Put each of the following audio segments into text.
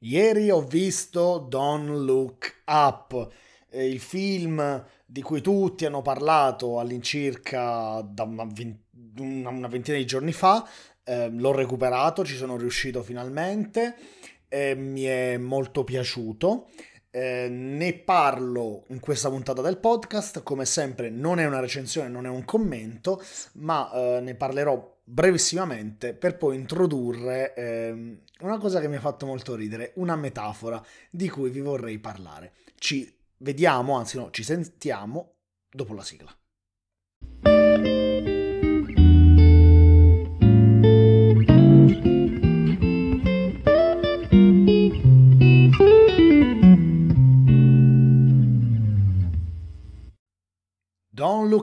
Ieri ho visto Don't Look Up, eh, il film di cui tutti hanno parlato all'incirca da una, ventina di giorni fa. Eh, l'ho recuperato, ci sono riuscito finalmente. Eh, mi è molto piaciuto. Eh, ne parlo in questa puntata del podcast. Come sempre, non è una recensione, non è un commento, ma eh, ne parlerò brevissimamente per poi introdurre eh, una cosa che mi ha fatto molto ridere, una metafora di cui vi vorrei parlare. Ci vediamo, anzi no, ci sentiamo dopo la sigla.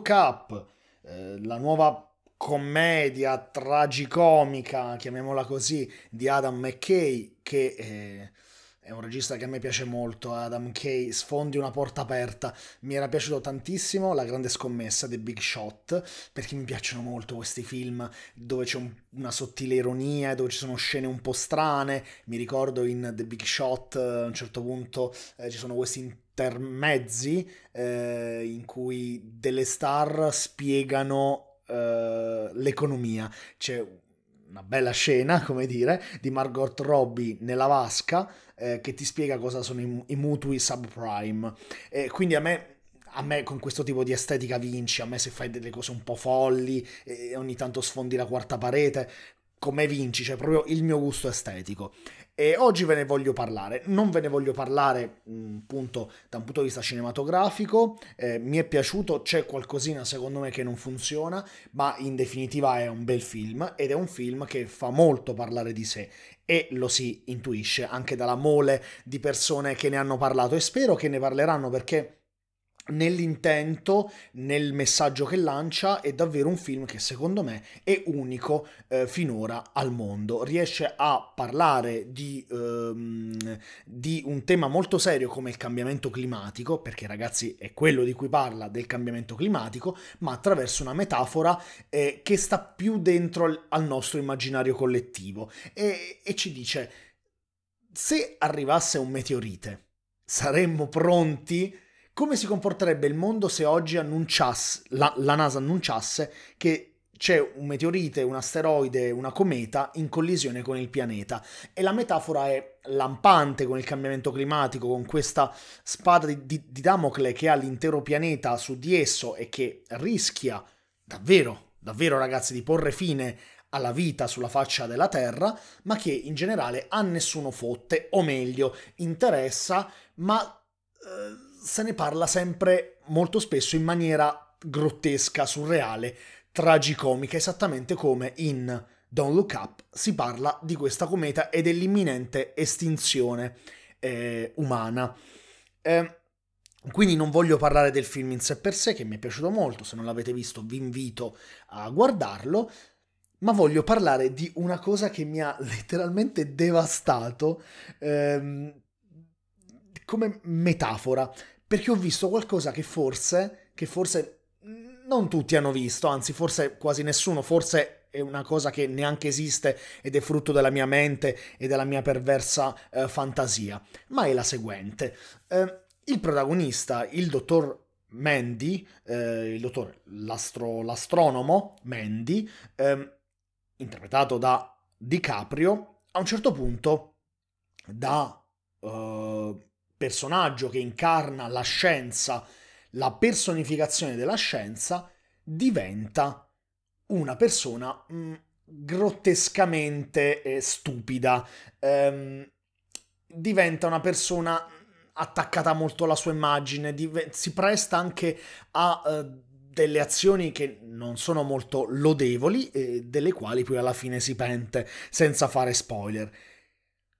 Look eh, la nuova commedia tragicomica, chiamiamola così, di Adam McKay, che eh, è un regista che a me piace molto, Adam McKay, sfondi una porta aperta. Mi era piaciuto tantissimo La grande scommessa, The Big Shot, perché mi piacciono molto questi film dove c'è un, una sottile ironia, dove ci sono scene un po' strane. Mi ricordo in The Big Shot a un certo punto eh, ci sono questi intermezzi eh, in cui delle star spiegano uh, l'economia. C'è una bella scena, come dire, di Margot Robbie nella vasca eh, che ti spiega cosa sono i, i mutui subprime. E quindi a me a me con questo tipo di estetica vinci, a me se fai delle cose un po' folli e ogni tanto sfondi la quarta parete, come vinci, cioè proprio il mio gusto estetico. E oggi ve ne voglio parlare, non ve ne voglio parlare appunto da un punto di vista cinematografico, eh, mi è piaciuto, c'è qualcosina secondo me che non funziona, ma in definitiva è un bel film ed è un film che fa molto parlare di sé e lo si intuisce anche dalla mole di persone che ne hanno parlato. E spero che ne parleranno perché nell'intento, nel messaggio che lancia, è davvero un film che secondo me è unico eh, finora al mondo. Riesce a parlare di, ehm, di, un tema molto serio come il cambiamento climatico, perché ragazzi è quello di cui parla del cambiamento climatico, ma attraverso una metafora eh, che sta più dentro al nostro immaginario collettivo e, e ci dice se arrivasse un meteorite saremmo pronti come si comporterebbe il mondo se oggi annunciasse, la, la NASA annunciasse che c'è un meteorite, un asteroide, una cometa in collisione con il pianeta. E la metafora è lampante con il cambiamento climatico, con questa spada di, di, di, Damocle che ha l'intero pianeta su di esso e che rischia davvero, davvero ragazzi, di porre fine alla vita sulla faccia della Terra, ma che in generale a nessuno fotte, o meglio, interessa, ma... Eh, se ne parla sempre molto spesso in maniera grottesca, surreale, tragicomica, esattamente come in Don't Look Up si parla di questa cometa e dell'imminente estinzione eh, umana. Eh, quindi non voglio parlare del film in sé per sé, che mi è piaciuto molto, se non l'avete visto vi invito a guardarlo, ma voglio parlare di una cosa che mi ha letteralmente devastato ehm, come metafora perché ho visto qualcosa che forse, che forse non tutti hanno visto, anzi forse quasi nessuno, forse è una cosa che neanche esiste ed è frutto della mia mente e della mia perversa eh, fantasia, ma è la seguente. Eh, il protagonista, il dottor Mandy, eh, il dottor l'astro, l'astronomo Mandy, ehm, interpretato da DiCaprio, a un certo punto da uh, personaggio che incarna la scienza, la personificazione della scienza, diventa una persona mh, mm, grottescamente eh, stupida, ehm, diventa una persona attaccata molto alla sua immagine, div- si presta anche a uh, delle azioni che non sono molto lodevoli e delle quali poi alla fine si pente senza fare spoiler.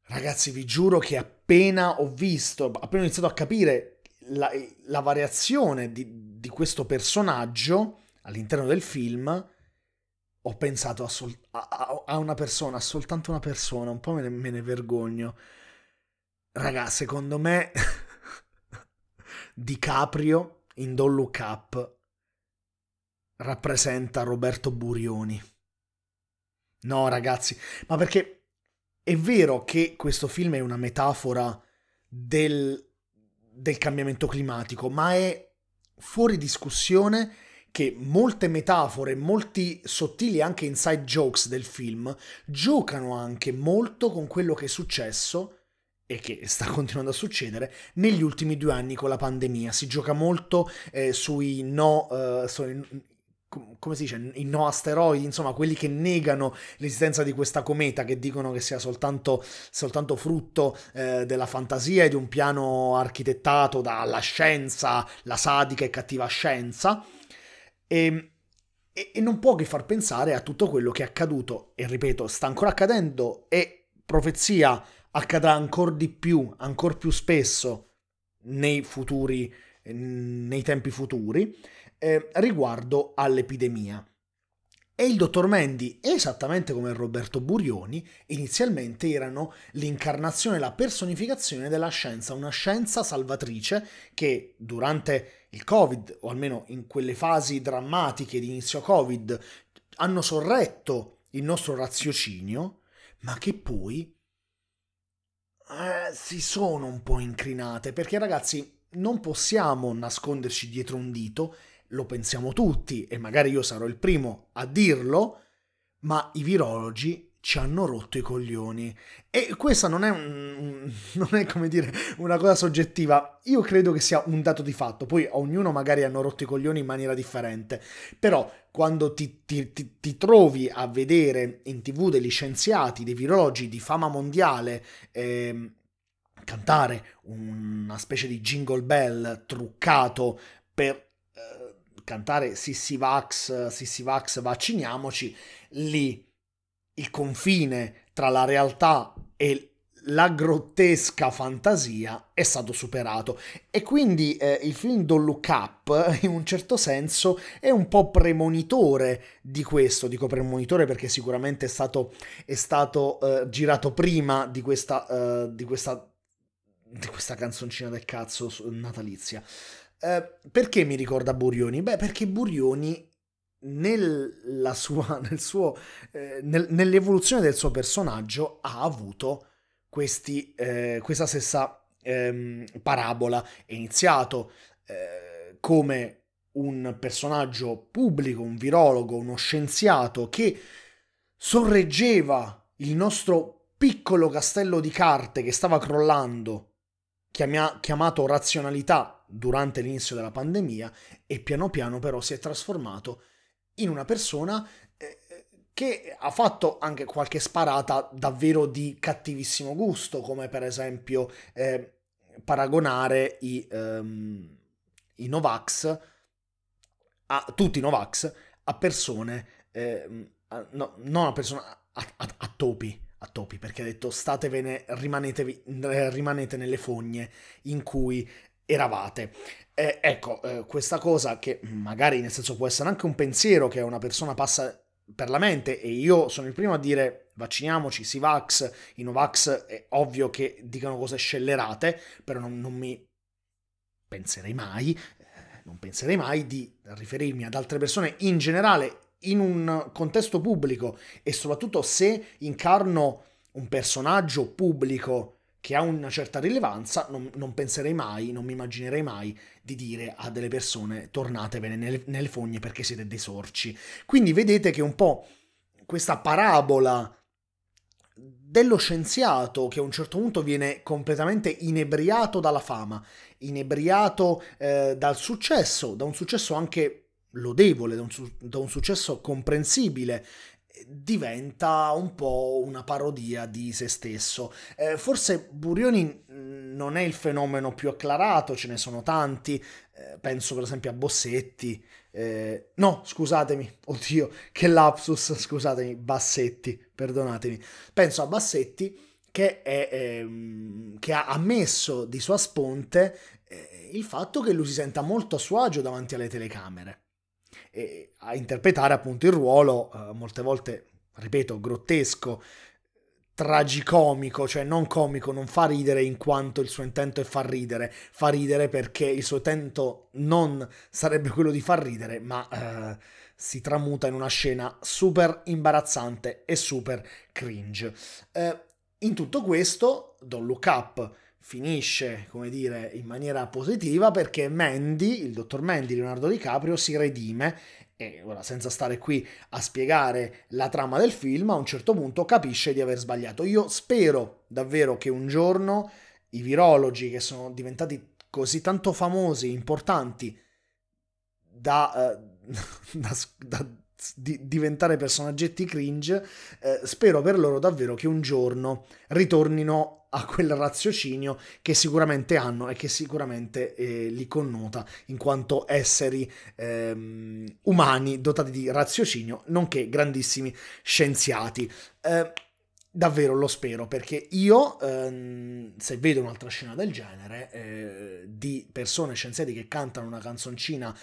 Ragazzi, vi giuro che appena ho visto, appena ho iniziato a capire la, la variazione di, di, questo personaggio all'interno del film, ho pensato a, sol- a, a, una persona, a soltanto una persona, un po' me ne, me ne vergogno. Raga, secondo me DiCaprio in Don't Look Up rappresenta Roberto Burioni. No, ragazzi, ma perché è vero che questo film è una metafora del, del cambiamento climatico, ma è fuori discussione che molte metafore, molti sottili anche inside jokes del film giocano anche molto con quello che è successo e che sta continuando a succedere negli ultimi due anni con la pandemia. Si gioca molto eh, sui no, uh, sui, come si dice, i no asteroidi, insomma, quelli che negano l'esistenza di questa cometa, che dicono che sia soltanto, soltanto frutto eh, della fantasia e di un piano architettato dalla scienza, la sadica e cattiva scienza. E, e, e non può che far pensare a tutto quello che è accaduto, e ripeto, sta ancora accadendo, e profezia accadrà ancora di più, ancora più spesso nei futuri, nei tempi futuri eh, riguardo all'epidemia. E il dottor Mendy, esattamente come Roberto Burioni, inizialmente erano l'incarnazione, la personificazione della scienza, una scienza salvatrice che durante il Covid, o almeno in quelle fasi drammatiche di inizio Covid, hanno sorretto il nostro raziocinio, ma che poi eh, si sono un po' incrinate, perché ragazzi non possiamo nasconderci dietro un dito lo pensiamo tutti e magari io sarò il primo a dirlo, ma i virologi ci hanno rotto i coglioni. E questa non è, non è, come dire una cosa soggettiva, io credo che sia un dato di fatto, poi ognuno magari hanno rotto i coglioni in maniera differente, però quando ti, ti, ti, ti trovi a vedere in tv degli scienziati, dei virologi di fama mondiale, eh, cantare una specie di jingle bell truccato per cantare Sissi Vax, Sissi Vax, vacciniamoci, lì il confine tra la realtà e la grottesca fantasia è stato superato e quindi eh, il film Don't Look Up in un certo senso è un po' premonitore di questo, dico premonitore perché sicuramente è stato, è stato eh, girato prima di questa, uh, di questa di questa canzoncina del cazzo natalizia. Eh, perché mi ricorda Burioni? Beh, perché Burioni sua, nel suo, eh, nel, nell'evoluzione del suo personaggio ha avuto questi, eh, questa stessa ehm, parabola. È iniziato eh, come un personaggio pubblico, un virologo, uno scienziato che sorreggeva il nostro piccolo castello di carte che stava crollando, chiamato razionalità durante l'inizio della pandemia e piano piano però si è trasformato in una persona eh, che ha fatto anche qualche sparata davvero di cattivissimo gusto, come per esempio eh, paragonare i, um, i Novax, a tutti i Novax, a persone, eh, a, no, non a persone, a, a, topi, a topi, perché ha detto statevene, rimanete, rimanete nelle fogne in cui eravate. Eh, ecco, eh, questa cosa che magari nel senso può essere anche un pensiero che una persona passa per la mente e io sono il primo a dire vacciniamoci, si vax, i Novax è ovvio che dicano cose scellerate, però non, non mi penserei mai, eh, non penserei mai di riferirmi ad altre persone in generale in un contesto pubblico e soprattutto se incarno un personaggio pubblico che ha una certa rilevanza, non, non, penserei mai, non mi immaginerei mai di dire a delle persone tornatevene nelle, nelle fogne perché siete dei sorci. Quindi vedete che un po' questa parabola dello scienziato che a un certo punto viene completamente inebriato dalla fama, inebriato eh, dal successo, da un successo anche lodevole, da un, su- da un successo comprensibile, diventa un po' una parodia di se stesso. Eh, forse Burioni mm, non è il fenomeno più acclarato, ce ne sono tanti, eh, penso per esempio a Bossetti, eh, no, scusatemi, oddio, che lapsus, scusatemi, Bassetti, perdonatemi, penso a Bassetti che, è, ehm, che ha ammesso di sua sponte eh, il fatto che lui si senta molto a suo agio davanti alle telecamere e a interpretare appunto il ruolo, eh, molte volte, ripeto, grottesco, tragicomico, cioè non comico, non fa ridere in quanto il suo intento è far ridere, fa ridere perché il suo intento non sarebbe quello di far ridere, ma eh, si tramuta in una scena super imbarazzante e super cringe. Eh, In tutto questo, Don't Look Up finisce, come dire, in maniera positiva perché Mandy, il dottor Mandy, Leonardo DiCaprio, si redime e ora senza stare qui a spiegare la trama del film, a un certo punto capisce di aver sbagliato. Io spero davvero che un giorno i virologi che sono diventati così tanto famosi, importanti, da, uh, da, da di diventare personaggetti cringe, eh, spero per loro davvero che un giorno ritornino a quel raziocinio che sicuramente hanno e che sicuramente eh, li connota in quanto esseri ehm, umani dotati di raziocinio, nonché grandissimi scienziati. Eh, davvero lo spero perché io ehm, se vedo un'altra scena del genere eh, di persone scienziati che cantano una canzoncina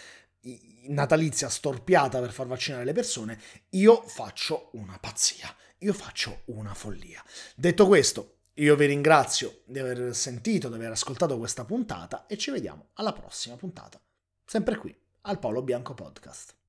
natalizia storpiata per far vaccinare le persone, io faccio una pazzia, io faccio una follia. Detto questo, io vi ringrazio di aver sentito, di aver ascoltato questa puntata e ci vediamo alla prossima puntata, sempre qui al Paolo Bianco Podcast.